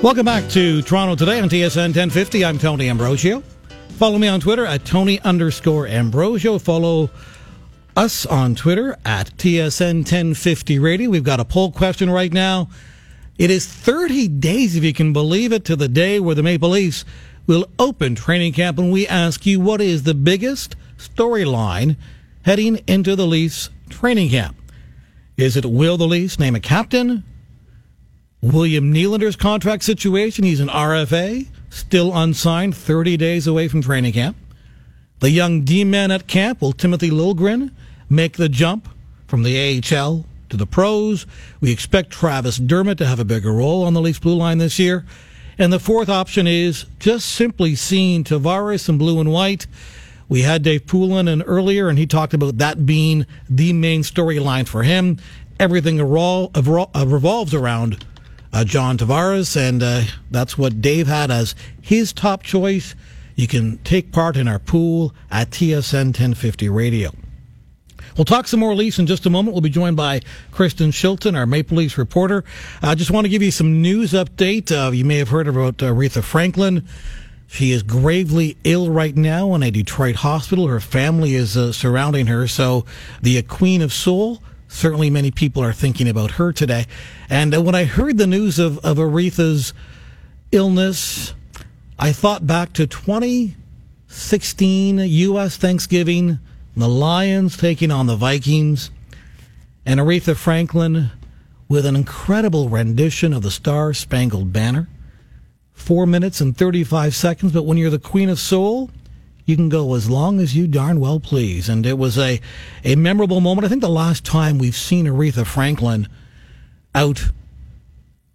Welcome back to Toronto Today on TSN 1050. I'm Tony Ambrosio. Follow me on Twitter at Tony underscore Ambrosio. Follow us on Twitter at TSN 1050 Radio. We've got a poll question right now. It is 30 days, if you can believe it, to the day where the Maple Leafs will open training camp. And we ask you, what is the biggest storyline heading into the Leafs training camp? Is it will the Leafs name a captain? William Nylander's contract situation. He's an RFA, still unsigned, 30 days away from training camp. The young D man at camp, will Timothy Liljegren make the jump from the AHL to the pros? We expect Travis Dermott to have a bigger role on the Leafs blue line this year. And the fourth option is just simply seeing Tavares in blue and white. We had Dave Poulin in earlier, and he talked about that being the main storyline for him. Everything revolves around uh, John Tavares, and uh, that's what Dave had as his top choice. You can take part in our pool at TSN 1050 Radio. We'll talk some more Leafs in just a moment. We'll be joined by Kristen Shilton, our Maple Leafs reporter. I just want to give you some news update. Uh, you may have heard about Aretha Franklin. She is gravely ill right now in a Detroit hospital. Her family is uh, surrounding her. So the Queen of Soul certainly many people are thinking about her today. And uh, when I heard the news of, of Aretha's illness, I thought back to 2016 U.S. Thanksgiving, the Lions taking on the Vikings, and Aretha Franklin with an incredible rendition of the Star Spangled Banner. Four minutes and 35 seconds, but when you're the Queen of Soul, you can go as long as you darn well please. And it was a, a memorable moment. I think the last time we've seen Aretha Franklin out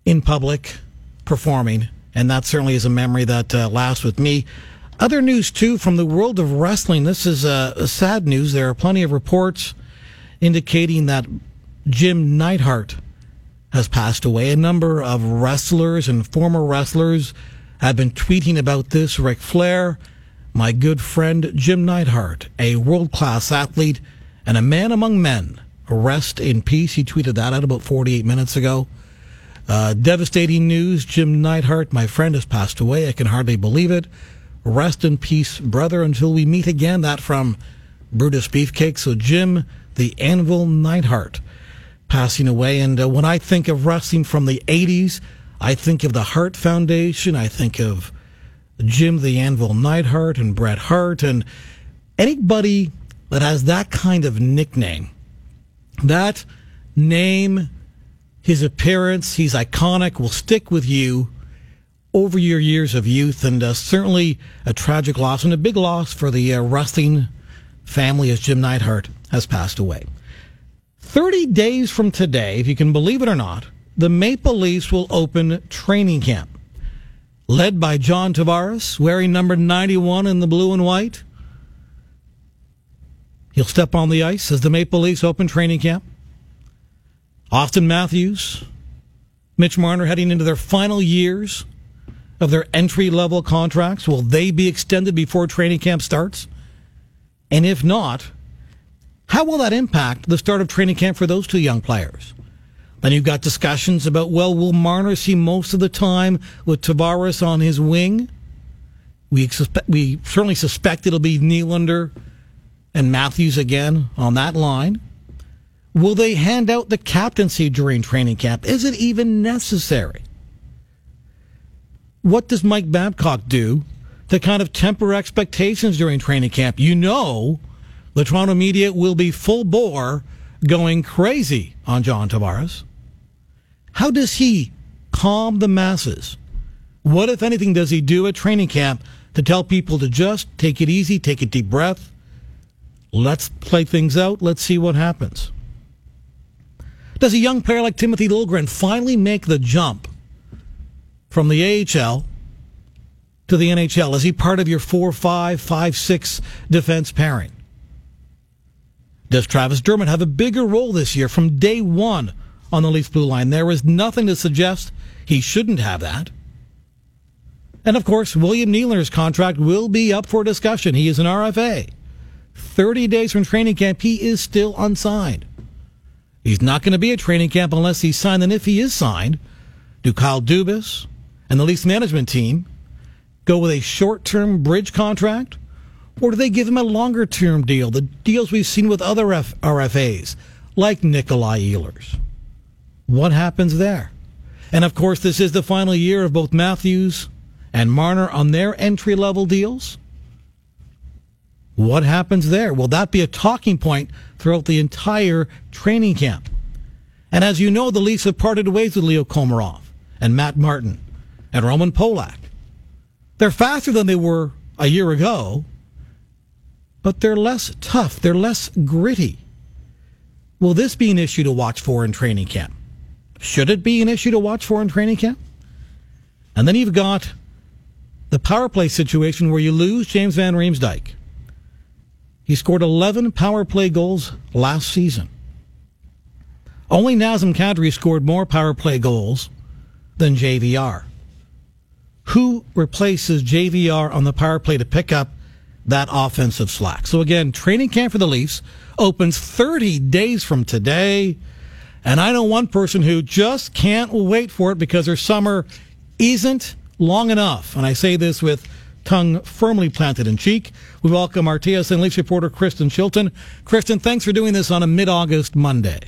in public performing, and that certainly is a memory that uh, lasts with me. Other news, too, from the world of wrestling. This is uh, sad news. There are plenty of reports indicating that Jim Neidhart has passed away. A number of wrestlers and former wrestlers have been tweeting about this. Ric Flair, my good friend Jim Neidhart, a world class athlete and a man among men. Rest in peace. He tweeted that out about 48 minutes ago. Uh, devastating news. Jim Neidhart, my friend, has passed away. I can hardly believe it. Rest in peace, brother, until we meet again. That from Brutus Beefcake. So, Jim, the Anvil Neidhart, passing away. And uh, when I think of wrestling from the 80s, I think of the Hart Foundation. I think of Jim the Anvil Neidhart and Bret Hart and anybody that has that kind of nickname, that name, his appearance, he's iconic, will stick with you over your years of youth, and uh, certainly a tragic loss and a big loss for the uh, wrestling family as Jim Neidhart has passed away. 30 days from today, if you can believe it or not, the Maple Leafs will open training camp led by John Tavares, wearing number 91 in the blue and white. He'll step on the ice as the Maple Leafs open training camp. Austin Matthews, Mitch Marner heading into their final years of their entry level contracts. Will they be extended before training camp starts? And if not, how will that impact the start of training camp for those two young players? Then you've got discussions about, well, will Marner see most of the time with Tavares on his wing? We, we certainly suspect it'll be Nylander and Matthews again on that line. Will they hand out the captaincy during training camp? Is it even necessary? What does Mike Babcock do to kind of temper expectations during training camp? You know, the Toronto media will be full bore going crazy on John Tavares. How does he calm the masses? What, if anything, does he do at training camp to tell people to just take it easy, take a deep breath? Let's play things out. Let's see what happens. Does a young player like Timothy Liljegren finally make the jump from the AHL to the NHL? Is he part of your 4 5, 5 6 defense pairing? Does Travis Dermott have a bigger role this year from day one on the Leafs blue line. There is nothing to suggest he shouldn't have that. And of course, William Nylander's contract will be up for discussion. He is an RFA. 30 days from training camp, he is still unsigned. He's not going to be at training camp unless he's signed. And if he is signed, do Kyle Dubas and the Leafs management team go with a short term bridge contract? Or do they give him a longer term deal, the deals we've seen with other RFAs, like Nikolai Ehlers? What happens there? And of course, this is the final year of both Matthews and Marner on their entry level deals. What happens there? Will that be a talking point throughout the entire training camp? And as you know, the Leafs have parted ways with Leo Komarov and Matt Martin and Roman Polak. They're faster than they were a year ago, but they're less tough. They're less gritty. Will this be an issue to watch for in training camp? Should it be an issue to watch for in training camp? And then you've got the power play situation where you lose James Van Riemsdyk. He scored 11 power play goals last season. Only Nazem Kadri scored more power play goals than JVR. Who replaces JVR on the power play to pick up that offensive slack? So again, training camp for the Leafs opens 30 days from today. And I know one person who just can't wait for it because her summer isn't long enough. And I say this with tongue firmly planted in cheek. We welcome our TSN Leafs reporter, Kristen Shilton. Kristen, thanks for doing this on a mid August Monday.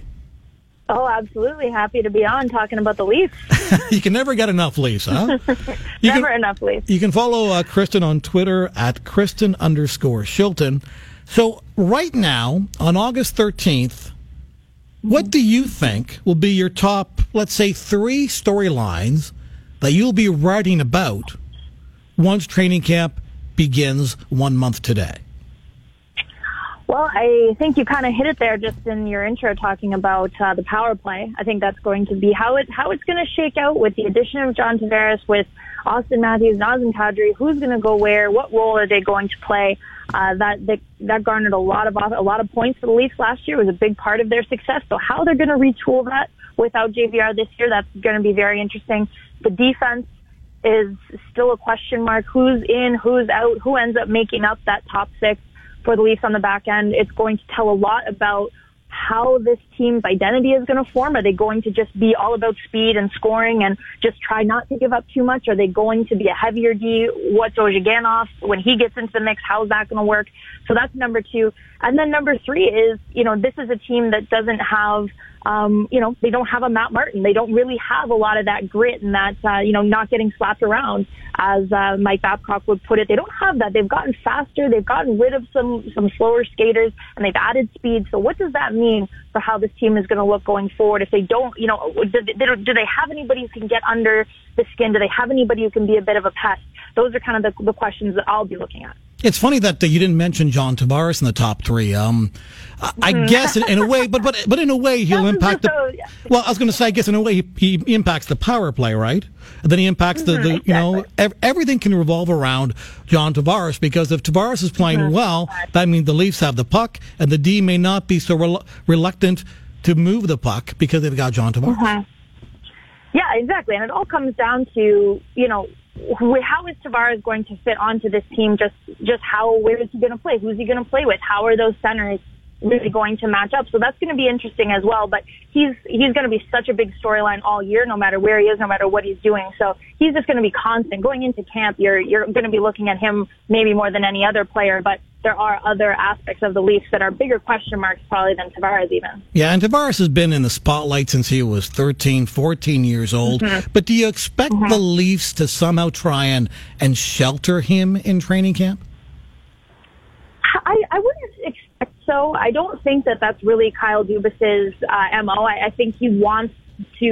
Oh, absolutely. Happy to be on talking about the Leafs. you can never get enough Leafs, huh? You never can, enough Leafs. You can follow uh, Kristen on Twitter at Kristen underscore Shilton. So, right now, on August 13th, what do you think will be your top, let's say, three storylines that you'll be writing about once training camp begins one month today? Well, I think you kind of hit it there just in your intro talking about uh, the power play. I think that's going to be how it how it's going to shake out with the addition of John Tavares, with Austin Matthews, Nazem Kadri. Who's going to go where? What role are they going to play? Uh, that, that that garnered a lot of a lot of points for the Leafs last year. It was a big part of their success. So how they're going to retool that without JVR this year, that's going to be very interesting. The defense is still a question mark. Who's in? Who's out? Who ends up making up that top six for the Leafs on the back end? It's going to tell a lot about how this team's identity is going to form. Are they going to just be all about speed and scoring and just try not to give up too much? Are they going to be a heavier D? What's Ozhiganov when he gets into the mix? How's that going to work? So that's number two. And then number three is, you know, this is a team that doesn't have um, you know, they don't have a Matt Martin. They don't really have a lot of that grit and that, uh, you know, not getting slapped around, as uh, Mike Babcock would put it. They don't have that. They've gotten faster. They've gotten rid of some some slower skaters, and they've added speed. So, what does that mean for how this team is going to look going forward? If they don't, you know, do they, do they have anybody who can get under the skin? Do they have anybody who can be a bit of a pest? Those are kind of the, the questions that I'll be looking at. It's funny that uh, you didn't mention John Tavares in the top three. Um, I mm-hmm. guess in, in, a way, but but but in a way he'll impact the. Well, I was going to say, I guess in a way he, he impacts the power play, right? And then he impacts the, the exactly. you know ev- everything can revolve around John Tavares because if Tavares is playing mm-hmm. well, that means the Leafs have the puck, and the D may not be so rel- reluctant to move the puck because they've got John Tavares. Mm-hmm. Yeah, exactly, and it all comes down to you know how is Tavares going to fit onto this team? Just, just how, where is he going to play? Who's he going to play with? How are those centers really going to match up? So that's going to be interesting as well. But he's, he's going to be such a big storyline all year, no matter where he is, no matter what he's doing. So he's just going to be constant going into camp. You're, you're going to be looking at him maybe more than any other player, but there are other aspects of the Leafs that are bigger question marks probably than Tavares even. Yeah, and Tavares has been in the spotlight since he was 13, 14 years old. Mm-hmm. But do you expect mm-hmm. the Leafs to somehow try and, and shelter him in training camp? I, I expect so. I don't think that that's really Kyle Dubas's uh, MO. I, I think he wants to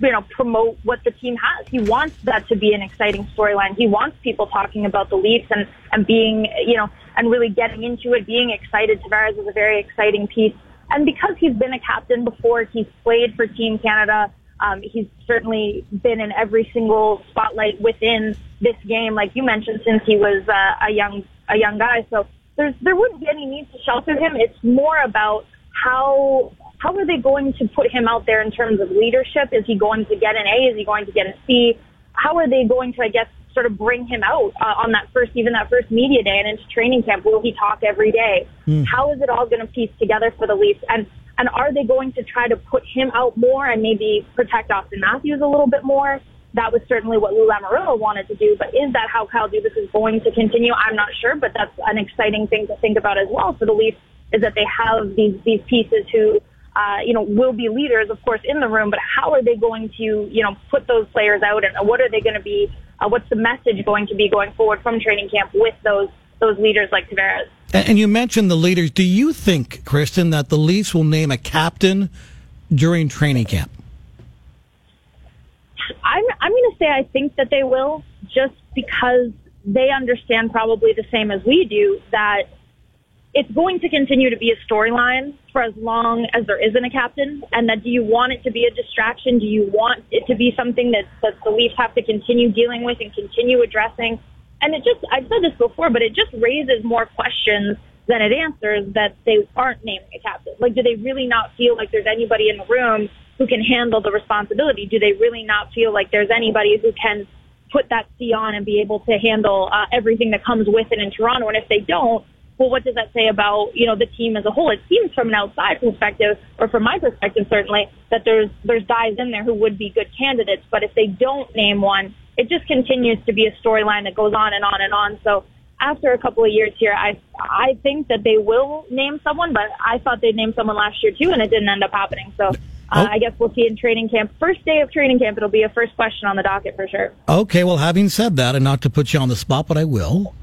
you know promote what the team has. He wants that to be an exciting storyline. He wants people talking about the Leafs and and being you know and really getting into it, being excited. Tavares is a very exciting piece, and because he's been a captain before, he's played for Team Canada. Um, he's certainly been in every single spotlight within this game, like you mentioned, since he was uh, a young a young guy. So there's there wouldn't be any need to shelter him. It's more about how how are they going to put him out there in terms of leadership? Is he going to get an A? Is he going to get a C? How are they going to, I guess, sort of bring him out uh, on that first, even that first media day and into training camp? Will he talk every day? Mm. How is it all going to piece together for the Leafs? And and are they going to try to put him out more and maybe protect Austin Matthews a little bit more? That was certainly what Lou Lamoriello wanted to do. But is that how Kyle Dubas is going to continue? I'm not sure, but that's an exciting thing to think about as well for the Leafs is that they have these these pieces who. Uh, you know, will be leaders, of course, in the room, but how are they going to, you know, put those players out and what are they going to be, uh, what's the message going to be going forward from training camp with those, those leaders like Tavares? And you mentioned the leaders. Do you think, Kristen, that the Leafs will name a captain during training camp? I'm I'm going to say I think that they will, just because they understand probably the same as we do that it's going to continue to be a storyline for as long as there isn't a captain. And that do you want it to be a distraction? Do you want it to be something that, that the Leafs have to continue dealing with and continue addressing? And it just, I've said this before, but it just raises more questions than it answers that they aren't naming a captain. Like, do they really not feel like there's anybody in the room who can handle the responsibility? Do they really not feel like there's anybody who can put that C on and be able to handle uh, everything that comes with it in Toronto? And if they don't, well, what does that say about, you know, the team as a whole? It seems from an outside perspective, or from my perspective certainly, that there's, there's guys in there who would be good candidates, but if they don't name one, it just continues to be a storyline that goes on and on and on. So after a couple of years here, I I think that they will name someone, but I thought they'd name someone last year too, and it didn't end up happening. So uh, oh. I guess we'll see in training camp. First day of training camp, it'll be a first question on the docket for sure. Okay, well, having said that, and not to put you on the spot, but I will.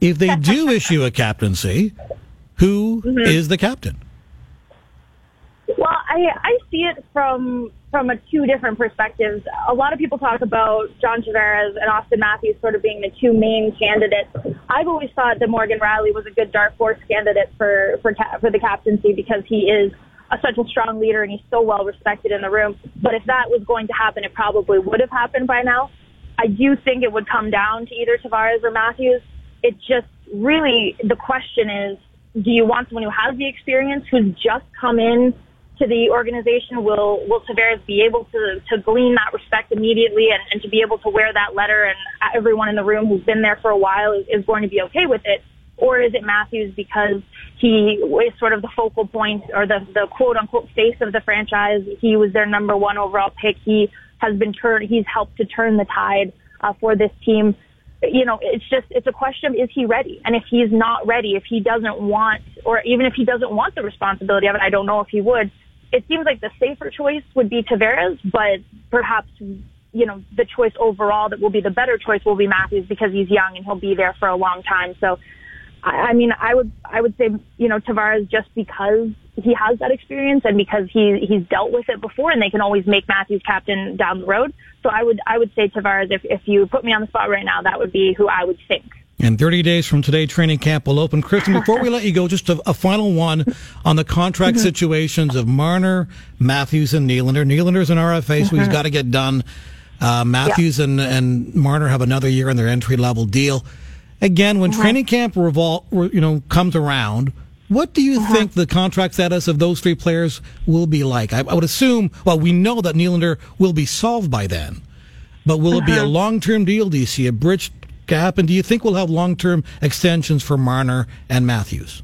If they do issue a captaincy, who mm-hmm. is the captain? Well, I I see it from from a two different perspectives. A lot of people talk about John Tavares and Austin Matthews sort of being the two main candidates. I've always thought that Morgan Rielly was a good dark horse candidate for for for the captaincy because he is a, such a strong leader and he's so well respected in the room. But if that was going to happen, it probably would have happened by now. I do think it would come down to either Tavares or Matthews it just really, the question is, do you want someone who has the experience, who's just come in to the organization? Will, will Tavares be able to, to glean that respect immediately and, and to be able to wear that letter and everyone in the room who's been there for a while is, is going to be okay with it? Or is it Matthews because he is sort of the focal point or the, the quote unquote face of the franchise? He was their number one overall pick. He has been turned, he's helped to turn the tide uh, for this team you know, it's just, it's a question of is he ready? And if he's not ready, if he doesn't want, or even if he doesn't want the responsibility of it, I don't know if he would. It seems like the safer choice would be Tavares, but perhaps, you know, the choice overall that will be the better choice will be Matthews because he's young and he'll be there for a long time. So, I, I mean, I would, I would say, you know, Tavares just because he has that experience and because he he's dealt with it before and they can always make Matthews captain down the road. So I would I would say Tavares if if you put me on the spot right now that would be who I would think. And 30 days from today, training camp will open. Kristen, before we let you go, just a, a final one on the contract mm-hmm. situations of Marner, Matthews, and Nylander. Nylander's an RFA, so mm-hmm. he's got to get done. Uh, Matthews yeah. and, and Marner have another year in their entry level deal. Again, when training camp revol- you know, comes around, what do you uh-huh. think the contract status of those three players will be like? I, I, would assume, well, we know that Nylander will be solved by then, but will uh-huh. it be a uh-huh. long-term deal? Do you see a bridge gap? And do you think we'll have long-term extensions for Marner and Matthews?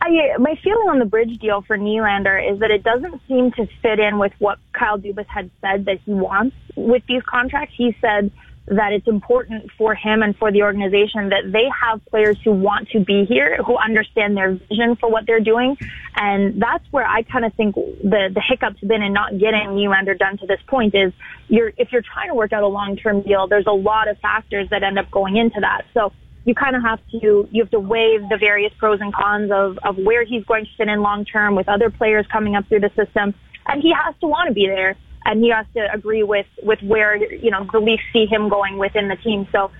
I, my feeling on the bridge deal for Nylander is that it doesn't seem to fit in with what Kyle Dubas had said that he wants with these contracts. He said that it's important for him and for the organization that they have players who want to be here, who understand their vision for what they're doing. And that's where I kind of think the, the hiccup's been in not getting Nylander done to this point is you're, if you're trying to work out a long-term deal, there's a lot of factors that end up going into that. So you kind of have to, you have to weigh the various pros and cons of, of where he's going to fit in long term with other players coming up through the system. And he has to want to be there and he has to agree with with where you know the Leafs see him going within the team. So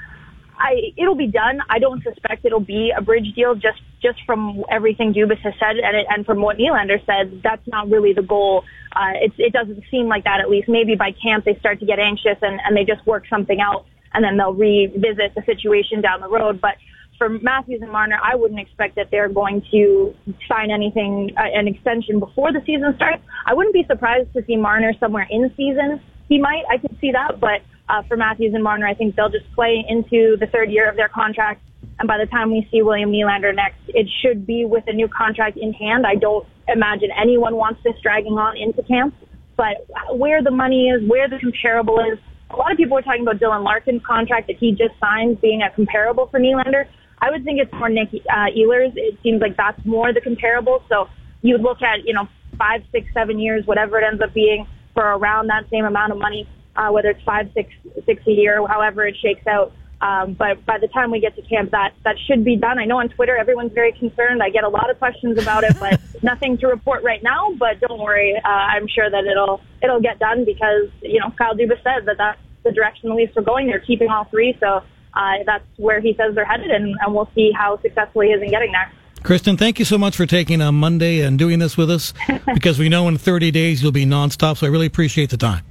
I it'll be done. I don't suspect it'll be a bridge deal just just from everything Dubas has said and it, and from what Nylander said. That's not really the goal. Uh, it it doesn't seem like that at least. Maybe by camp they start to get anxious and and they just work something out and then they'll revisit the situation down the road. But for Matthews and Marner, I wouldn't expect that they're going to sign anything, uh, an extension before the season starts. I wouldn't be surprised to see Marner somewhere in season. He might, I could see that, but uh, for Matthews and Marner, I think they'll just play into the third year of their contract. And by the time we see William Nylander next, it should be with a new contract in hand. I don't imagine anyone wants this dragging on into camp. but where the money is, where the comparable is. A lot of people are talking about Dylan Larkin's contract that he just signed being a comparable for Nylander. I would think it's more Nick uh, Ehlers. It seems like that's more the comparable. So you would look at, you know, five, six, seven years, whatever it ends up being for around that same amount of money, uh, whether it's five, six, six a year, however it shakes out. Um, but by the time we get to camp, that that should be done. I know on Twitter everyone's very concerned. I get a lot of questions about it, but nothing to report right now. But don't worry, uh, I'm sure that it'll it'll get done because you know Kyle Dubas said that that's the direction the Leafs are going. They're keeping all three, so uh, that's where he says they're headed, and, and we'll see how successful he is in getting there. Kristen, thank you so much for taking a Monday and doing this with us because we know in 30 days you'll be nonstop. So I really appreciate the time.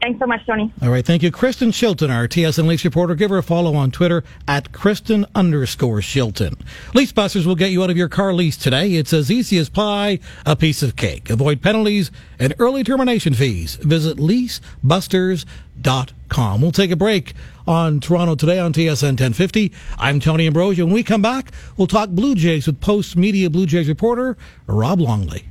Thanks so much, Tony. All right. Thank you. Kristen Shilton, our TSN Leafs reporter. Give her a follow on Twitter at Kristen underscore Shilton. Lease Busters will get you out of your car lease today. It's as easy as pie, a piece of cake. Avoid penalties and early termination fees. Visit leasebusters.com. We'll take a break on Toronto today on TSN 1050. I'm Tony Ambrosio. When we come back, we'll talk Blue Jays with Post Media Blue Jays reporter Rob Longley.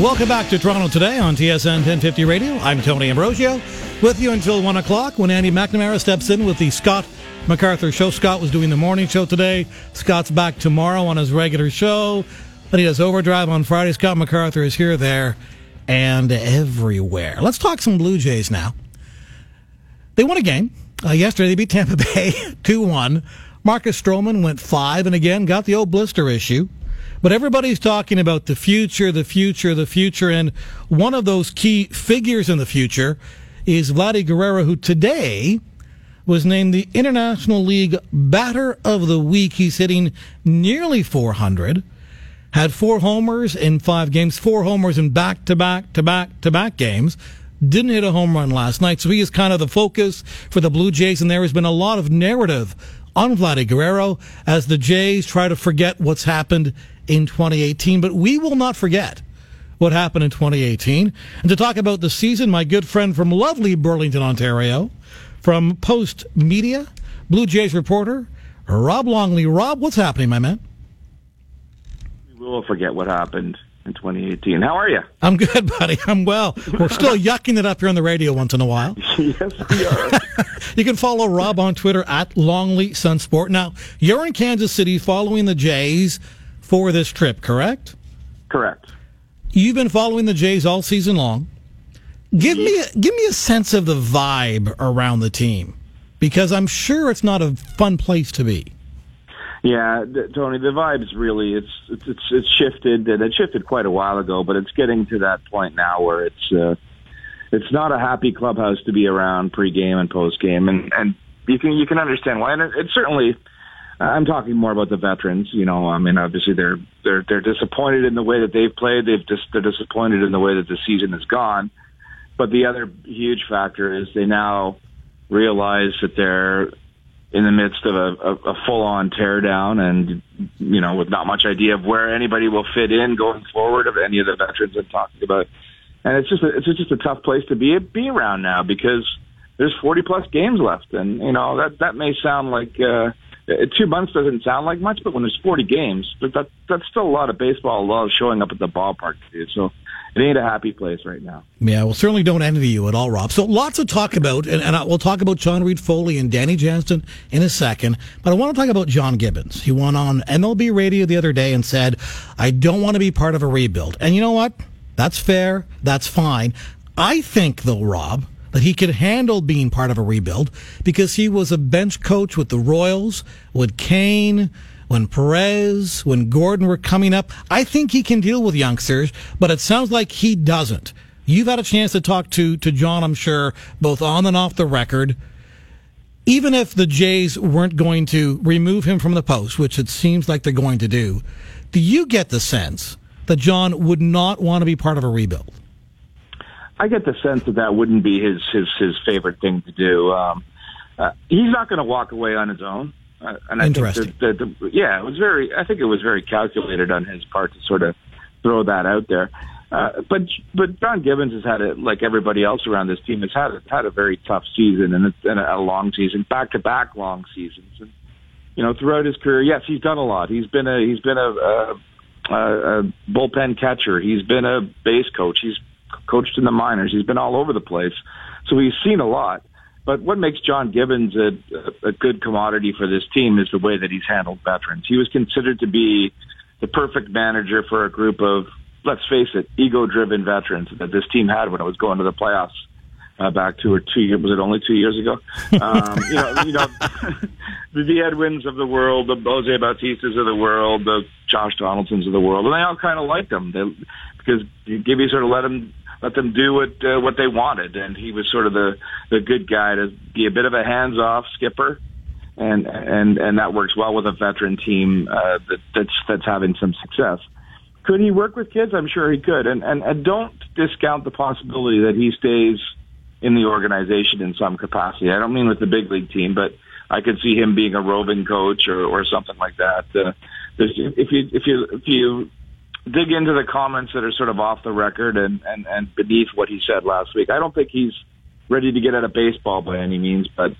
Welcome back to Toronto today on TSN 1050 Radio. I'm Tony Ambrosio with you until 1 o'clock when Andy McNamara steps in with the Scott MacArthur show. Scott was doing the morning show today. Scott's back tomorrow on his regular show. Then he does Overdrive on Friday. Scott MacArthur is here, there, and everywhere. Let's talk some Blue Jays now. They won a game. Uh, yesterday they beat Tampa Bay 2 1. Marcus Stroman went 5 and again got the old blister issue. But everybody's talking about the future, the future, the future. And one of those key figures in the future is Vladdy Guerrero, who today was named the International League Batter of the Week. He's hitting nearly 400. Had four homers in five games, four homers in back to back to back to back games. Didn't hit a home run last night. So he is kind of the focus for the Blue Jays. And there has been a lot of narrative on Vladdy Guerrero as the Jays try to forget what's happened in 2018. But we will not forget what happened in 2018. And to talk about the season, my good friend from lovely Burlington, Ontario, from Post Media, Blue Jays reporter, Rob Longley. Rob, what's happening, my man? We will forget what happened in 2018. How are you? I'm good, buddy. I'm well. We're still yucking it up here on the radio once in a while. yes, we are. you can follow Rob on Twitter at Longley Sunsport. Now, you're in Kansas City following the Jays for this trip, correct? Correct. You've been following the Jays all season long. Give me a, give me a sense of the vibe around the team, because I'm sure it's not a fun place to be. Yeah, Tony, the vibe's really it's it's it's, it's shifted and it shifted quite a while ago, but it's getting to that point now where it's uh, it's not a happy clubhouse to be around pregame and postgame, and and you can you can understand why. And it, it certainly I'm talking more about the veterans. You know, I mean, obviously they're they're they're disappointed in the way that they've played. They've just they're disappointed in the way that the season has gone. But the other huge factor is they now realize that they're in the midst of a, a, a full-on teardown, and you know, with not much idea of where anybody will fit in going forward of any of the veterans I'm talking about. And it's just a, it's just a tough place to be be around now because there's 40 plus games left, and you know that that may sound like. uh uh, two months doesn't sound like much, but when there's 40 games, but that that's still a lot of baseball love showing up at the ballpark, dude. So it ain't a happy place right now. Yeah, well, certainly don't envy you at all, Rob. So lots to talk about, and, and I, we'll talk about John Reid-Foley and Danny Jansen in a second. But I want to talk about John Gibbons. He went on MLB radio the other day and said, "I don't want to be part of a rebuild." And you know what? That's fair. That's fine. I think, though, Rob, that he could handle being part of a rebuild because he was a bench coach with the Royals, with Cain, when Perez, when Gordon were coming up. I think he can deal with youngsters, but it sounds like he doesn't. You've had a chance to talk to, to John, I'm sure, both on and off the record. Even if the Jays weren't going to remove him from the post, which it seems like they're going to do, do you get the sense that John would not want to be part of a rebuild? I get the sense that that wouldn't be his his his favorite thing to do. Um, uh, he's not going to walk away on his own. Uh, and I Interesting. think that, that yeah, it was very. I think it was very calculated on his part to sort of throw that out there. Uh, but but John Gibbons has had it like everybody else around this team has had had a very tough season and, it's, and a long season, back to back long seasons. And you know, throughout his career, yes, he's done a lot. He's been a he's been a, a, a, a bullpen catcher. He's been a base coach. He's coached in the minors. He's been all over the place, so he's seen a lot. But what makes John Gibbons a, a good commodity for this team is the way that he's handled veterans. He was considered to be the perfect manager for a group of, let's face it, ego-driven veterans that this team had when it was going to the playoffs uh, back two or two years. Was it only two years ago? Um, you know, you know, the Edwins of the world, the Jose Bautistas of the world, the Josh Donaldsons of the world, and they all kind of liked him they, because Gibby sort of let them let them do what uh, what they wanted, and he was sort of the the good guy to be a bit of a hands off skipper and and and that works well with a veteran team uh, that, that's that's having some success. Could he work with kids? I'm sure he could, and and, and don't discount the possibility that he stays in the organization in some capacity. I don't mean with the big league team, but I could see him being a roving coach or or something like that. Uh, if you if you if you dig into the comments that are sort of off the record and and and beneath what he said last week, I don't think he's ready to get out of baseball by any means, but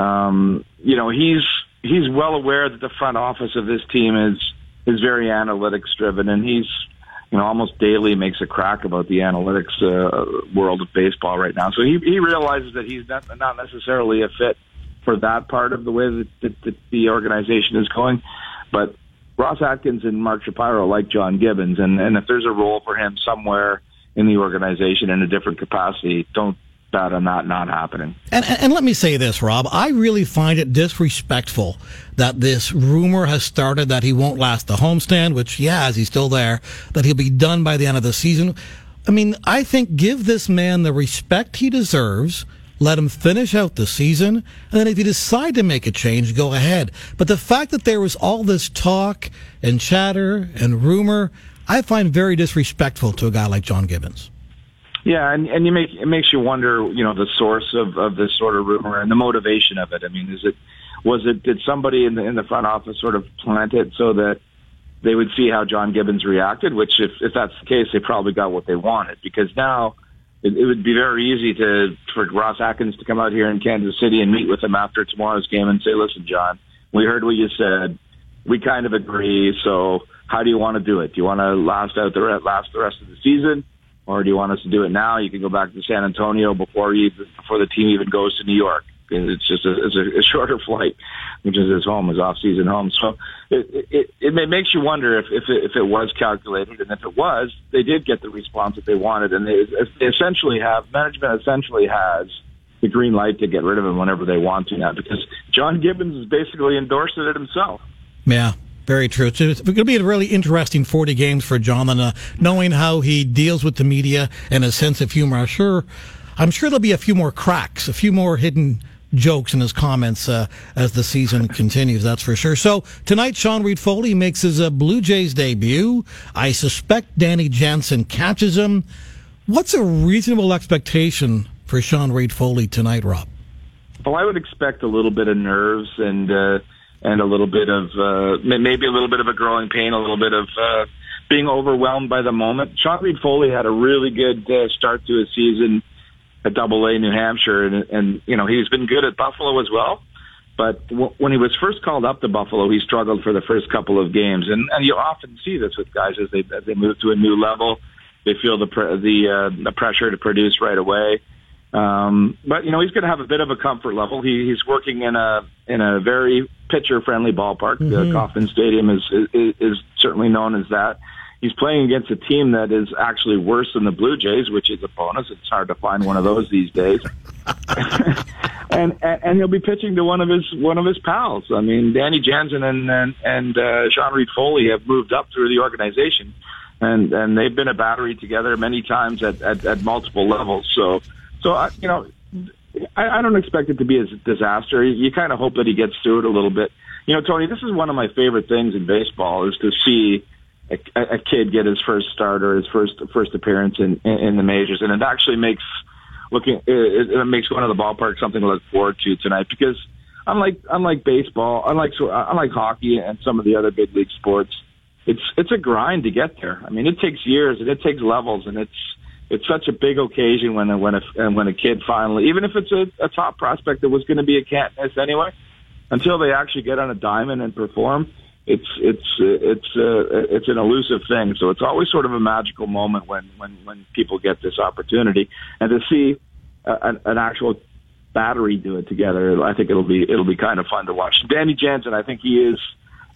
um, you know, he's he's well aware that the front office of this team is is very analytics driven, and he's you know almost daily makes a crack about the analytics uh, world of baseball right now. So he he realizes that he's not not necessarily a fit for that part of the way that, that, that the organization is going, but Ross Atkins and Mark Shapiro like John Gibbons, and and if there's a role for him somewhere in the organization in a different capacity, don't that and that not happening. And, and let me say this, Rob. I really find it disrespectful that this rumor has started that he won't last the homestand, which, yeah, he's still there, that he'll be done by the end of the season. I mean, I think give this man the respect he deserves. Let him finish out the season, and then if you decide to make a change, go ahead. But the fact that there was all this talk and chatter and rumor, I find very disrespectful to a guy like John Gibbons. Yeah, and and you make it makes you wonder, you know, the source of of this sort of rumor and the motivation of it. I mean, is it was it did somebody in the in the front office sort of plant it so that they would see how John Gibbons reacted? Which, if if that's the case, they probably got what they wanted because now it, it would be very easy to for Ross Atkins to come out here in Kansas City and meet with him after tomorrow's game and say, "Listen, John, we heard what you said. We kind of agree. So, how do you want to do it? Do you want to last out the last the rest of the season?" or do you want us to do it now? You can go back to San Antonio before you before the team even goes to New York. It's just a, it's a, a shorter flight, which is his home, his off-season home. So it it, it makes you wonder if if it, if it was calculated, and if it was, they did get the response that they wanted, and they, they essentially have management essentially has the green light to get rid of him whenever they want to now, because John Gibbons has basically endorsed it himself. Yeah, very true. It's, going to be a really interesting 40 games for John, uh, knowing how he deals with the media and his sense of humor. I'm sure, I'm sure there'll be a few more cracks, a few more hidden jokes in his comments uh, as the season continues. That's for sure. So tonight, Sean Reid-Foley makes his uh, Blue Jays debut. I suspect Danny Jansen catches him. What's a reasonable expectation for Sean Reid-Foley tonight, Rob? Well, I would expect a little bit of nerves and. Uh and a little bit of uh, maybe a little bit of a growing pain, a little bit of uh, being overwhelmed by the moment. Sean Reid-Foley had a really good uh, start to his season at Double A New Hampshire, and, and you know he's been good at Buffalo as well. But w- when he was first called up to Buffalo, he struggled for the first couple of games, and, and you often see this with guys as they as they move to a new level. They feel the pr- the uh, the pressure to produce right away. Um, but you know he's going to have a bit of a comfort level. He, he's working in a in a very pitcher friendly ballpark. Mm-hmm. The Kauffman Stadium is, is is certainly known as that. He's playing against a team that is actually worse than the Blue Jays, which is a bonus. It's hard to find one of those these days. and, and and he'll be pitching to one of his one of his pals. I mean, Danny Jansen and and, and uh, Sean Reid-Foley have moved up through the organization, and and they've been a battery together many times at at, at multiple levels. So so, I, you know, I, I don't expect it to be a disaster. You, you kind of hope that he gets through it a little bit. You know, Tony, this is one of my favorite things in baseball is to see a, a kid get his first start or his first first appearance in, in, in the majors, and it actually makes looking it, it makes going to the ballpark something to look forward to tonight because unlike unlike baseball, unlike unlike hockey and some of the other big league sports, it's it's a grind to get there. I mean, it takes years and it takes levels, and it's it's such a big occasion when a, when a when a kid finally, even if it's a, a top prospect that was going to be a can't miss anyway, until they actually get on a diamond and perform, it's it's it's uh, it's an elusive thing. So it's always sort of a magical moment when when when people get this opportunity, and to see uh, an, an actual battery do it together, I think it'll be it'll be kind of fun to watch. Danny Jansen, I think he is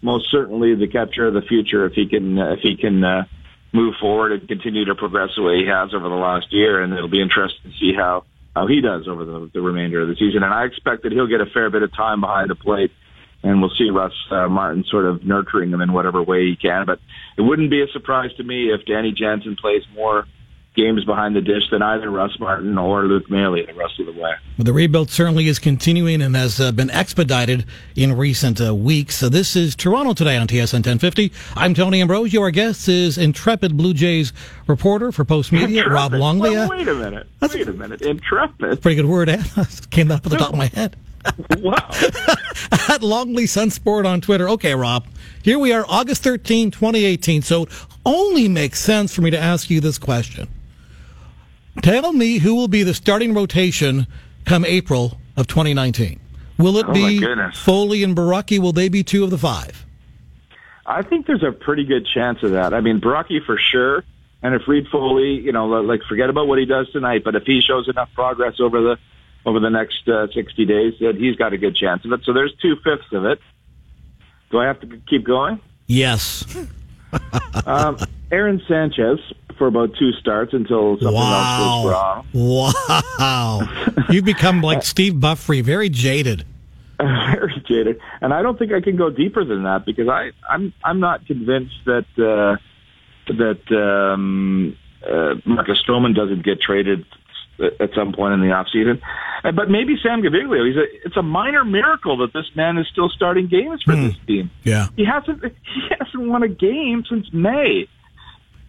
most certainly the catcher of the future if he can uh, if he can uh, move forward and continue to progress the way he has over the last year, and it'll be interesting to see how how he does over the, the remainder of the season. And I expect that he'll get a fair bit of time behind the plate and we'll see Russ uh, Martin sort of nurturing them in whatever way he can. But it wouldn't be a surprise to me if Danny Jansen plays more games behind the dish than either Russ Martin or Luke Maile the rest of the way. Well, the rebuild certainly is continuing and has uh, been expedited in recent uh, weeks. So this is Toronto Today on TSN 1050. I'm Tony Ambrose. Your guest is intrepid Blue Jays reporter for Postmedia, Rob Longley. Well, wait a minute. That's wait a minute. Intrepid. Pretty good word. Eh? Came up at the top of my head. wow. At Longley Sunsport on Twitter. Okay, Rob. Here we are, August 13, 2018. So it only makes sense for me to ask you this question. Tell me who will be the starting rotation come April of 2019. Will it oh be Foley and Borucki? Will they be two of the five? I think there's a pretty good chance of that. I mean, Borucki for sure. And if Reid-Foley, you know, like forget about what he does tonight, but if he shows enough progress over the over the next uh, 60 days, that he's got a good chance of it. So there's two fifths of it. Do I have to keep going? Yes. um, Aaron Sanchez for about two starts until something wow. else goes wrong. Wow. You've become like Steve Buffery, very jaded. very jaded. And I don't think I can go deeper than that because I, I'm I'm not convinced that uh, that um, uh, Marcus Stroman doesn't get traded at some point in the off season. But maybe Sam Gaviglio. He's a, it's a minor miracle that this man is still starting games for mm. this team. Yeah, he hasn't he hasn't won a game since May.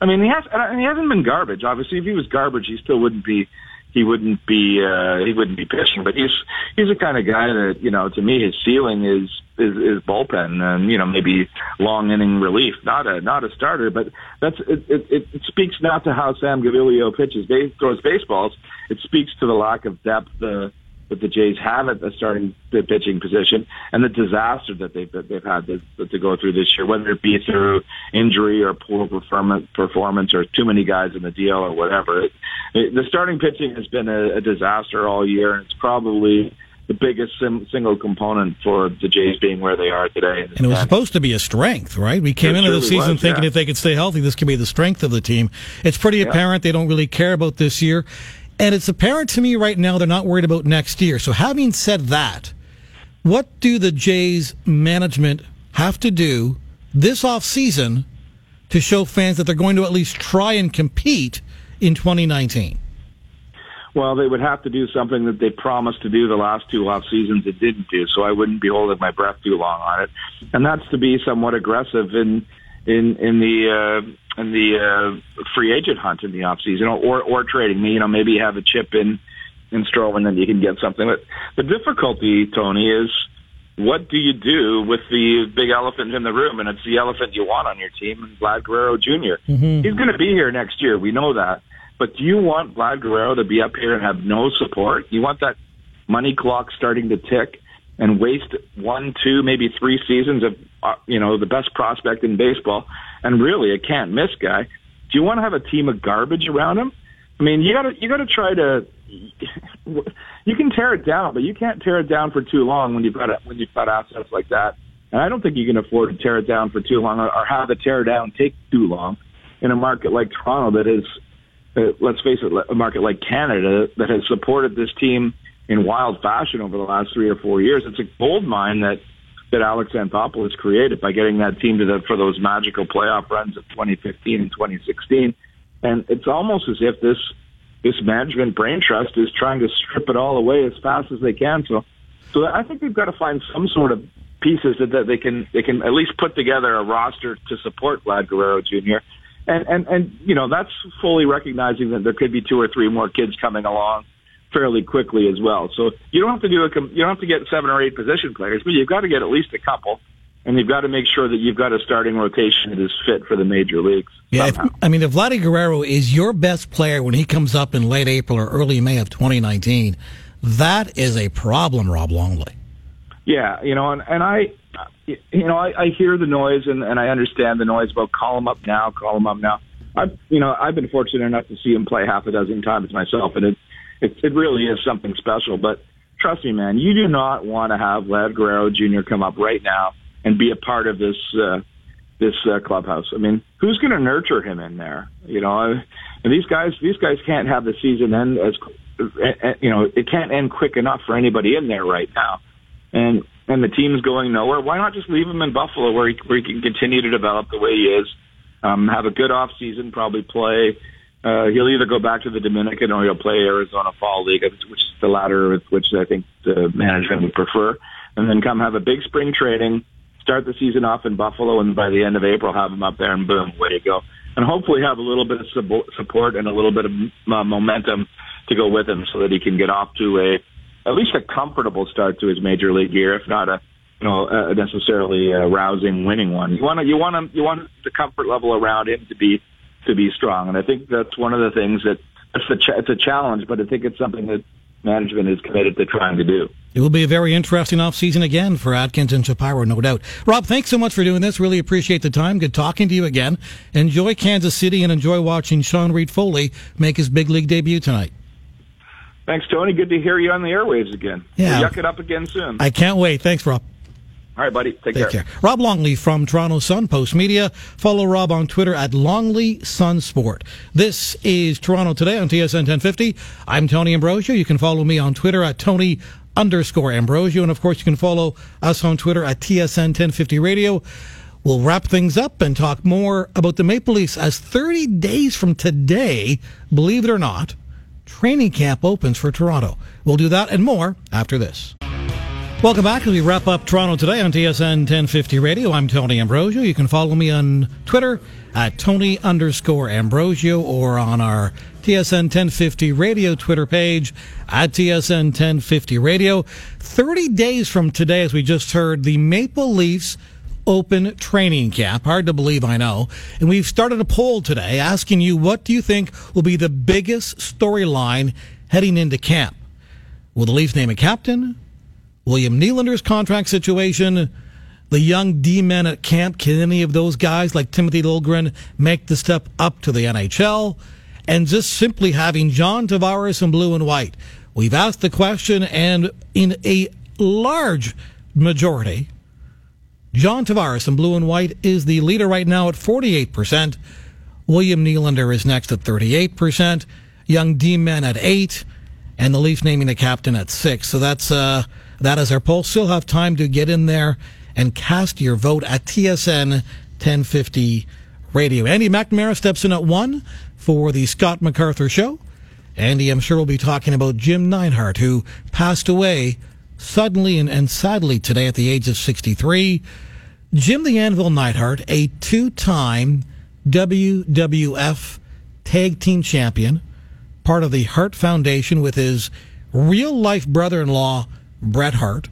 I mean, he has and he hasn't been garbage. Obviously, if he was garbage, he still wouldn't be he wouldn't be uh, he wouldn't be pitching. But he's he's the kind of guy that you know to me his ceiling is is, is bullpen and you know maybe long inning relief. Not a not a starter, but that's it. It, it speaks not to how Sam Gaviglio pitches base, throws baseballs. It speaks to the lack of depth. Uh, that the Jays have at the starting the pitching position and the disaster that they've that they've had to, to go through this year, whether it be through injury or poor performance, performance or too many guys in the deal or whatever. It, it, the starting pitching has been a, a disaster all year, and it's probably the biggest sim- single component for the Jays being where they are today. And it was supposed to be a strength, right? We came it into the season was, thinking yeah. if they could stay healthy, this could be the strength of the team. It's pretty yeah. apparent they don't really care about this year. And it's apparent to me right now they're not worried about next year. So having said that, what do the Jays management have to do this off season to show fans that they're going to at least try and compete in 2019? Well, they would have to do something that they promised to do the last two off seasons and didn't do. So I wouldn't be holding my breath too long on it, and that's to be somewhat aggressive in in in the uh, in the uh, free agent hunt in the off season, or or trading me. You know, maybe you have a chip in in Stroman, then you can get something. But the difficulty, Tony, is what do you do with the big elephant in the room? And it's the elephant you want on your team, Vlad Guerrero junior mm-hmm. He's going to be here next year. We know that. But do you want Vlad Guerrero to be up here and have no support? You want that money clock starting to tick and waste one, two, maybe three seasons of uh, you know the best prospect in baseball, and really a can't miss guy. Do you want to have a team of garbage around him? I mean, you gotta you gotta try to. You can tear it down, but you can't tear it down for too long when you've got when you've got assets like that. And I don't think you can afford to tear it down for too long, or, or have the tear down take too long in a market like Toronto that is, uh, let's face it, a market like Canada that has supported this team in wild fashion over the last three or four years. It's a gold mine that that Alex Anthopoulos created by getting that team to the for those magical playoff runs of 2015 and 2016. And it's almost as if this this management brain trust is trying to strip it all away as fast as they can. So, so I think they've got to find some sort of pieces that, that they can they can at least put together a roster to support Vlad Guerrero Jr. And and and you know that's fully recognizing that there could be two or three more kids coming along fairly quickly as well. So you don't have to do a you don't have to get seven or eight position players, but you've got to get at least a couple, and you've got to make sure that you've got a starting rotation that is fit for the major leagues. Yeah, if, I mean, if Vladdy Guerrero is your best player when he comes up in late April or early May of 2019, that is a problem, Rob Longley. Yeah, you know, and, and I you know, I, I hear the noise and, and I understand the noise about call him up now, call him up now. I've, you know, I've been fortunate enough to see him play half a dozen times myself, and it, it, it really is something special. But trust me, man, you do not want to have Vlad Guerrero Jr. come up right now and be a part of this, uh, this uh, clubhouse. I mean, who's going to nurture him in there? You know, and these guys, these guys can't have the season end as, you know, it can't end quick enough for anybody in there right now. And and the team's going nowhere. Why not just leave him in Buffalo where he where he can continue to develop the way he is, um, have a good off season, probably play. Uh, he'll either go back to the Dominican or he'll play Arizona Fall League, which is the latter, which I think the management would prefer, and then come have a big spring training, start the season off in Buffalo, and by the end of April have him up there, and boom, way to go. And hopefully have a little bit of support and a little bit of uh, momentum to go with him, so that he can get off to a at least a comfortable start to his major league year, if not a you know a necessarily a rousing winning one. You want to you want to you want the comfort level around him to be to be strong, and I think that's one of the things that it's a ch- it's a challenge, but I think it's something that management is committed to trying to do. It will be a very interesting offseason again for Atkins and Shapiro, no doubt. Rob, thanks so much for doing this. Really appreciate the time. Good talking to you again. Enjoy Kansas City and enjoy watching Sean Reid-Foley make his big league debut tonight. Thanks, Tony. Good to hear you on the airwaves again. Yeah. We'll yuck it up again soon. I can't wait. Thanks, Rob. All right, buddy. Take, Take care. care. Rob Longley from Toronto Sun Post Media. Follow Rob on Twitter at Longley Sun Sport. This is Toronto Today on TSN 1050. I'm Tony Ambrosio. You can follow me on Twitter at Tony underscore Ambrosio. And of course, you can follow us on Twitter at TSN 1050 Radio. We'll wrap things up and talk more about the Maple Leafs as 30 days from today, believe it or not, training camp opens for Toronto. We'll do that and more after this. Welcome back as we wrap up Toronto today on TSN 1050 Radio. I'm Tony Ambrosio. You can follow me on Twitter at Tony underscore Ambrosio or on our TSN 1050 Radio Twitter page at TSN 1050 Radio. 30 days from today, as we just heard, the Maple Leafs open training camp. Hard to believe, I know. And we've started a poll today asking you what do you think will be the biggest storyline heading into camp? Will the Leafs name a captain? William Nylander's contract situation? The young D men at camp, can any of those guys like Timothy Liljegren make the step up to the NHL? And just simply having John Tavares in blue and white. We've asked the question, and in a large majority, John Tavares in blue and white is the leader right now at 48%. William Nylander is next at 38%. Young D-Men at 8 and the Leafs naming the captain at 6. So that's uh, that is our poll. Still have time to get in there and cast your vote at TSN 1050 Radio. Andy McNamara steps in at 1 for the Scott MacArthur show. Andy, I'm sure, will be talking about Jim Neidhart, who passed away suddenly and, and sadly today at the age of 63. Jim the Anvil Neidhart, a two time WWF Tag Team Champion, part of the Hart Foundation with his real life brother in law, Bret Hart.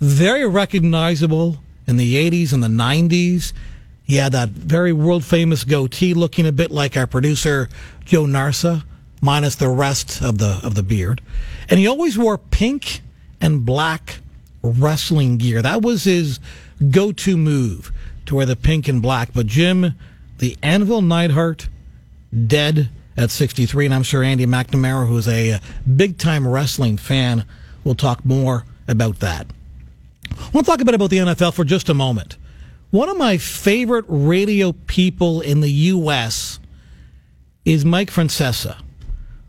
Very recognizable in the 80s and the 90s. He had that very world famous goatee looking a bit like our producer, Joe Narsa, minus the rest of the, of the beard. And he always wore pink and black wrestling gear. That was his go to move to wear the pink and black. But Jim, the Anvil Neidhart, dead at 63. And I'm sure Andy McNamara, who's a uh, big time wrestling fan, will talk more about that. I want to talk a bit about the NFL for just a moment. One of my favorite radio people in the U.S. is Mike Francesa,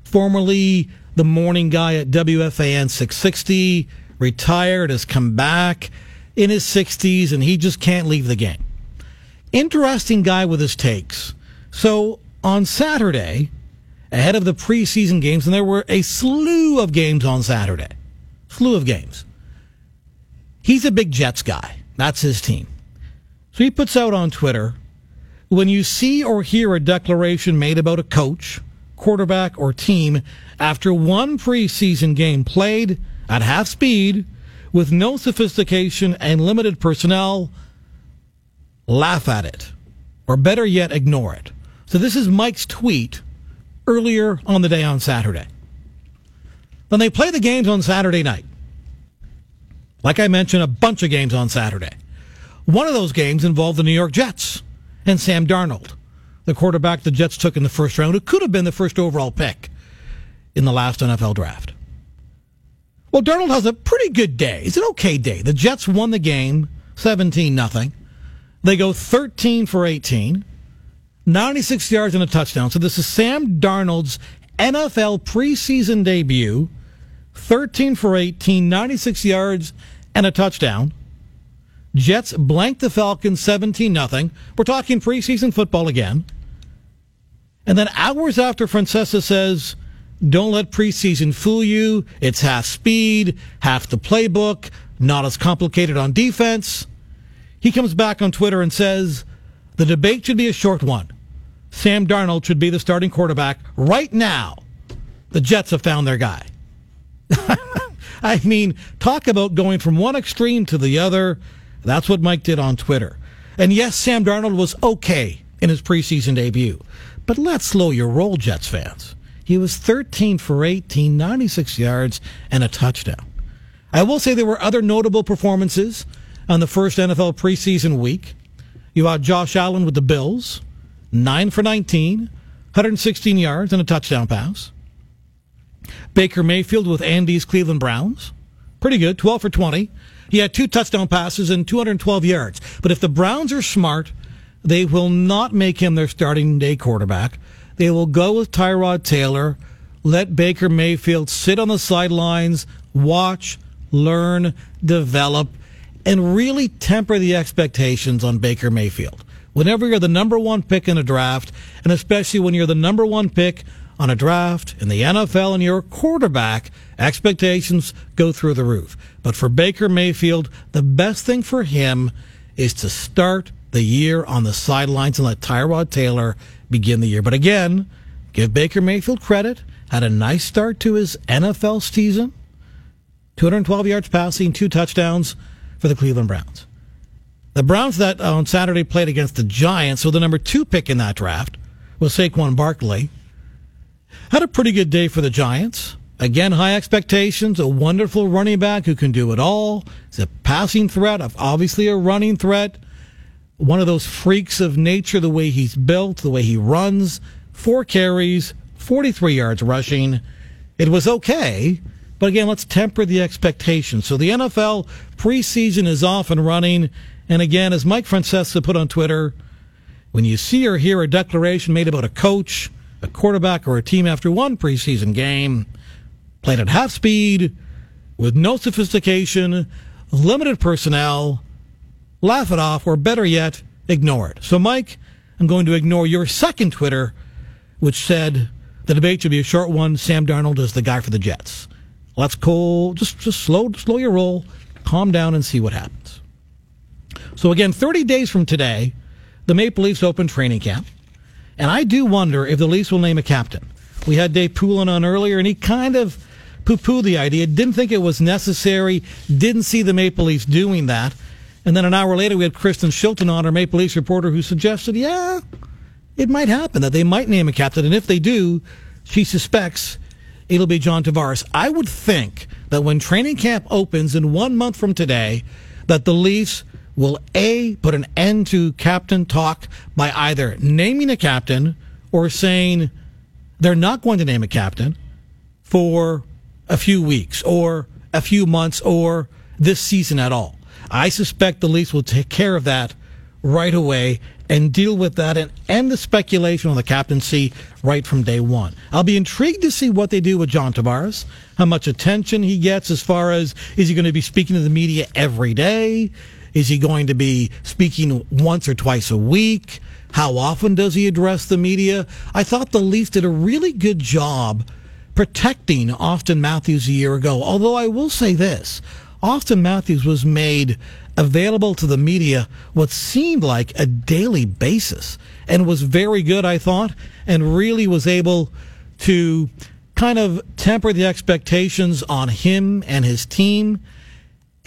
formerly the morning guy at WFAN 660, retired, has come back in his 60s, and he just can't leave the game. Interesting guy with his takes. So on Saturday, ahead of the preseason games, and there were a slew of games on Saturday, slew of games. He's a big Jets guy. That's his team. So he puts out on Twitter when you see or hear a declaration made about a coach, quarterback, or team after one preseason game played at half speed with no sophistication and limited personnel, laugh at it. Or better yet, ignore it. So this is Mike's tweet earlier on the day on Saturday. Then they play the games on Saturday night. Like I mentioned, a bunch of games on Saturday. One of those games involved the New York Jets and Sam Darnold, the quarterback the Jets took in the first round, who could have been the first overall pick in the last NFL draft. Well, Darnold has a pretty good day. It's an okay day. The Jets won the game 17 nothing. They go 13 for 18, 96 yards and a touchdown. So this is Sam Darnold's NFL preseason debut. 13 for 18, 96 yards and a touchdown. Jets blanked the Falcons 17 nothing. We're talking preseason football again. And then hours after Francesa says, don't let preseason fool you. It's half speed, half the playbook, not as complicated on defense. He comes back on Twitter and says, the debate should be a short one. Sam Darnold should be the starting quarterback right now. The Jets have found their guy. I mean, talk about going from one extreme to the other. That's what Mike did on Twitter. And yes, Sam Darnold was okay in his preseason debut. But let's slow your roll, Jets fans. He was 13 for 18, 96 yards, and a touchdown. I will say there were other notable performances on the first NFL preseason week. You had Josh Allen with the Bills, 9 for 19, 116 yards, and a touchdown pass. Baker Mayfield with Andy's Cleveland Browns. Pretty good, 12 for 20. He had two touchdown passes and 212 yards. But if the Browns are smart, they will not make him their starting day quarterback. They will go with Tyrod Taylor, let Baker Mayfield sit on the sidelines, watch, learn, develop, and really temper the expectations on Baker Mayfield. Whenever you're the number one pick in a draft, and especially when you're the number one pick on a draft in the NFL and you're a quarterback, expectations go through the roof. But for Baker Mayfield, the best thing for him is to start the year on the sidelines and let Tyrod Taylor begin the year. But again, give Baker Mayfield credit. Had a nice start to his NFL season. 212 yards passing, two touchdowns for the Cleveland Browns. The Browns that uh, on Saturday played against the Giants, so the number two pick in that draft was Saquon Barkley. Had a pretty good day for the Giants. Again, high expectations, a wonderful running back who can do it all. He's a passing threat, obviously a running threat. One of those freaks of nature, the way he's built, the way he runs. Four carries, 43 yards rushing. It was okay, but again, let's temper the expectations. So the NFL preseason is off and running. And again, as Mike Francesa put on Twitter, when you see or hear a declaration made about a coach, a quarterback or a team after one preseason game, played at half speed, with no sophistication, limited personnel, laugh it off, or better yet, ignore it. So, Mike, I'm going to ignore your second Twitter, which said the debate should be a short one. Sam Darnold is the guy for the Jets. Let's cool, just just slow slow your roll, calm down, and see what happens. So again, 30 days from today, the Maple Leafs open training camp. And I do wonder if the Leafs will name a captain. We had Dave Poulin on earlier, and he kind of poo pooed the idea, didn't think it was necessary, didn't see the Maple Leafs doing that. And then an hour later, we had Kristen Shilton on, our Maple Leafs reporter, who suggested, yeah, it might happen that they might name a captain. And if they do, she suspects it'll be John Tavares. I would think that when training camp opens in one month from today, that the Leafs will A, put an end to captain talk by either naming a captain or saying they're not going to name a captain for a few weeks or a few months or this season at all. I suspect the Leafs will take care of that right away and deal with that and end the speculation on the captaincy right from day one. I'll be intrigued to see what they do with John Tavares, how much attention he gets as far as is he going to be speaking to the media every day? Is he going to be speaking once or twice a week? How often does he address the media? I thought the Leafs did a really good job protecting Auston Matthews a year ago. Although I will say this Auston Matthews was made available to the media what seemed like a daily basis and was very good, I thought, and really was able to kind of temper the expectations on him and his team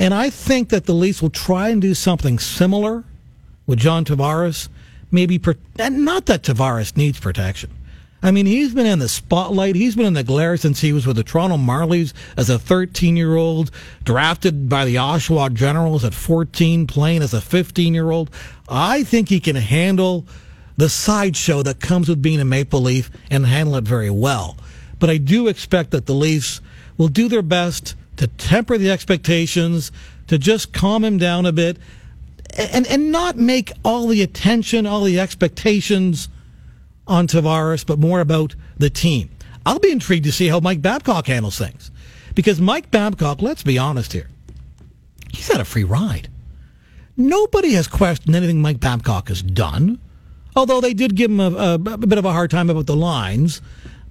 and I think that the Leafs will try and do something similar with John Tavares. Maybe, not that Tavares needs protection. I mean, he's been in the spotlight. He's been in the glare since he was with the Toronto Marlies as a 13 year old, drafted by the Oshawa Generals at 14, playing as a 15 year old. I think he can handle the sideshow that comes with being a Maple Leaf and handle it very well. But I do expect that the Leafs will do their best to temper the expectations, to just calm him down a bit, and, and not make all the attention, all the expectations on Tavares, but more about the team. I'll be intrigued to see how Mike Babcock handles things. Because Mike Babcock, let's be honest here, he's had a free ride. Nobody has questioned anything Mike Babcock has done, although they did give him a, a, a bit of a hard time about the lines.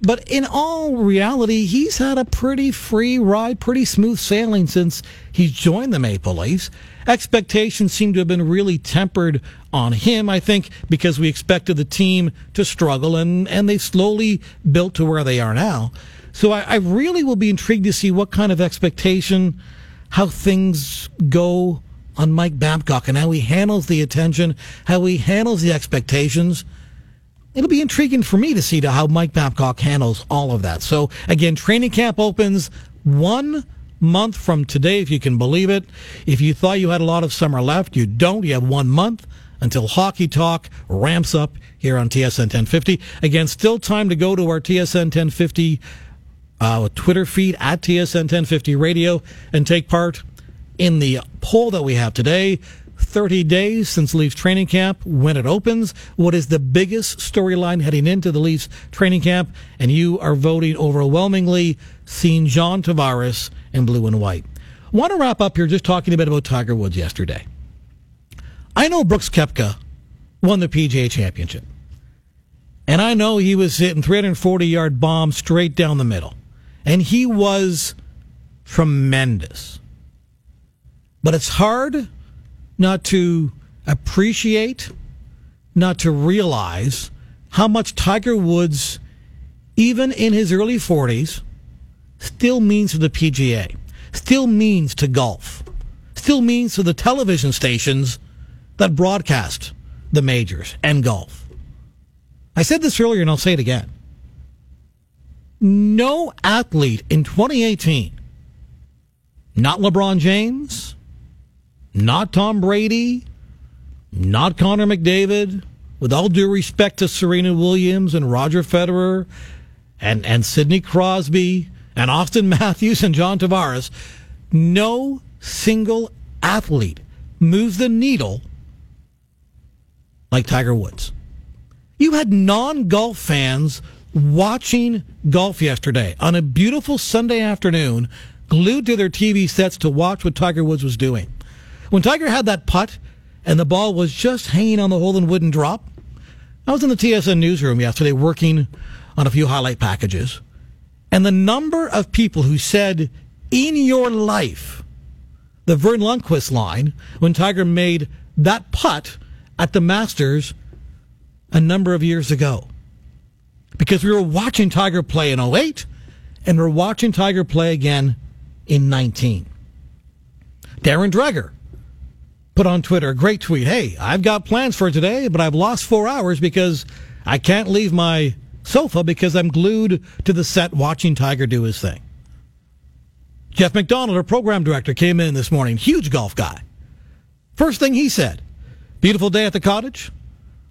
But in all reality, he's had a pretty free ride, pretty smooth sailing since he's joined the Maple Leafs. Expectations seem to have been really tempered on him, I think, because we expected the team to struggle and, and they slowly built to where they are now. So I, I really will be intrigued to see what kind of expectation, how things go on Mike Babcock and how he handles the attention, how he handles the expectations it'll be intriguing for me to see to how Mike Babcock handles all of that. So again, training camp opens one month from today, if you can believe it. If you thought you had a lot of summer left, you don't. You have one month until Hockey Talk ramps up here on TSN 1050. Again, still time to go to our TSN 1050 uh, Twitter feed at TSN 1050 Radio and take part in the poll that we have today. 30 days since Leafs training camp when it opens. What is the biggest storyline heading into the Leafs training camp? And you are voting overwhelmingly seeing John Tavares in blue and white. Want to wrap up here just talking a bit about Tiger Woods yesterday. I know Brooks Koepka won the PGA championship. And I know he was hitting 340 yard bombs straight down the middle. And he was tremendous. But it's hard not to appreciate, not to realize how much Tiger Woods, even in his early 40s, still means to the PGA, still means to golf, still means to the television stations that broadcast the majors and golf. I said this earlier and I'll say it again. No athlete in 2018, not LeBron James, not Tom Brady, not Connor McDavid. With all due respect to Serena Williams and Roger Federer and, and Sidney Crosby and Auston Matthews and John Tavares, no single athlete moves the needle like Tiger Woods. You had non golf fans watching golf yesterday on a beautiful Sunday afternoon, glued to their TV sets to watch what Tiger Woods was doing. When Tiger had that putt and the ball was just hanging on the hole and wouldn't drop, I was in the TSN newsroom yesterday working on a few highlight packages. And the number of people who said, in your life, the Verne Lundquist line, when Tiger made that putt at the Masters a number of years ago. Because we were watching Tiger play in 08 and we're watching Tiger play again in 19. Darren Dreger put on Twitter a great tweet. Hey, I've got plans for today, but I've lost four hours because I can't leave my sofa because I'm glued to the set watching Tiger do his thing. Jeff McDonald, our program director, came in this morning, huge golf guy. First thing he said, beautiful day at the cottage,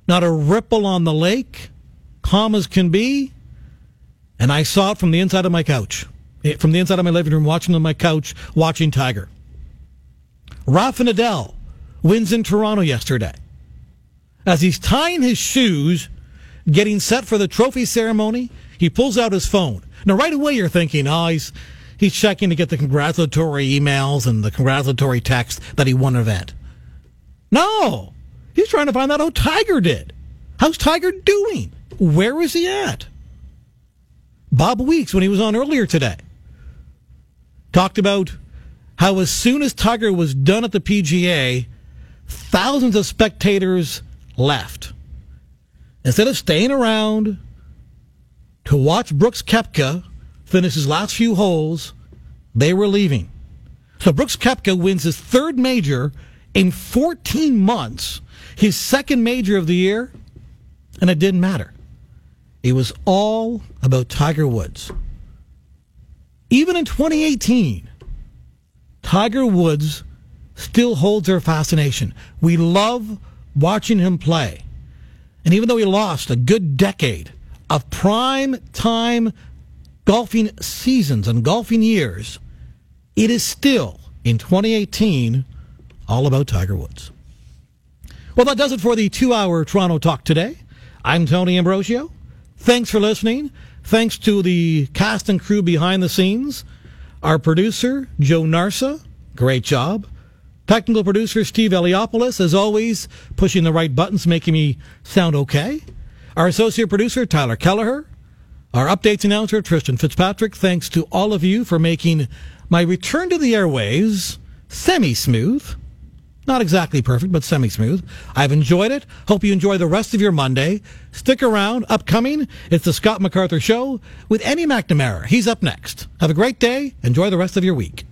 not a ripple on the lake, calm as can be, and I saw it from the inside of my couch, eh, from the inside of my living room, watching on my couch, watching Tiger. Rafa Nadal, wins in Toronto yesterday. As he's tying his shoes, getting set for the trophy ceremony, he pulls out his phone. Now, right away, you're thinking, oh, he's, he's checking to get the congratulatory emails and the congratulatory text that he won an event. No, he's trying to find out how Tiger did. How's Tiger doing? Where is he at? Bob Weeks, when he was on earlier today, talked about how as soon as Tiger was done at the PGA, thousands of spectators left. Instead of staying around to watch Brooks Koepka finish his last few holes, they were leaving. So Brooks Koepka wins his third major in 14 months, his second major of the year, and it didn't matter. it was all about Tiger Woods. Even in 2018, Tiger Woods still holds our fascination. We love watching him play. And even though he lost a good decade of prime time golfing seasons and golfing years, it is still in 2018 all about Tiger Woods. Well, that does it for the two hour Toronto Talk today. I'm Tony Ambrosio. Thanks for listening. Thanks to the cast and crew behind the scenes. Our producer, Joe Narsa, great job. Technical producer Steve Eliopoulos, as always, pushing the right buttons, making me sound okay. Our associate producer, Tyler Kelleher. Our updates announcer, Tristan Fitzpatrick. Thanks to all of you for making my return to the airways semi smooth. Not exactly perfect, but semi smooth. I've enjoyed it. Hope you enjoy the rest of your Monday. Stick around. Upcoming, it's the Scott MacArthur Show with Andy McNamara. He's up next. Have a great day. Enjoy the rest of your week.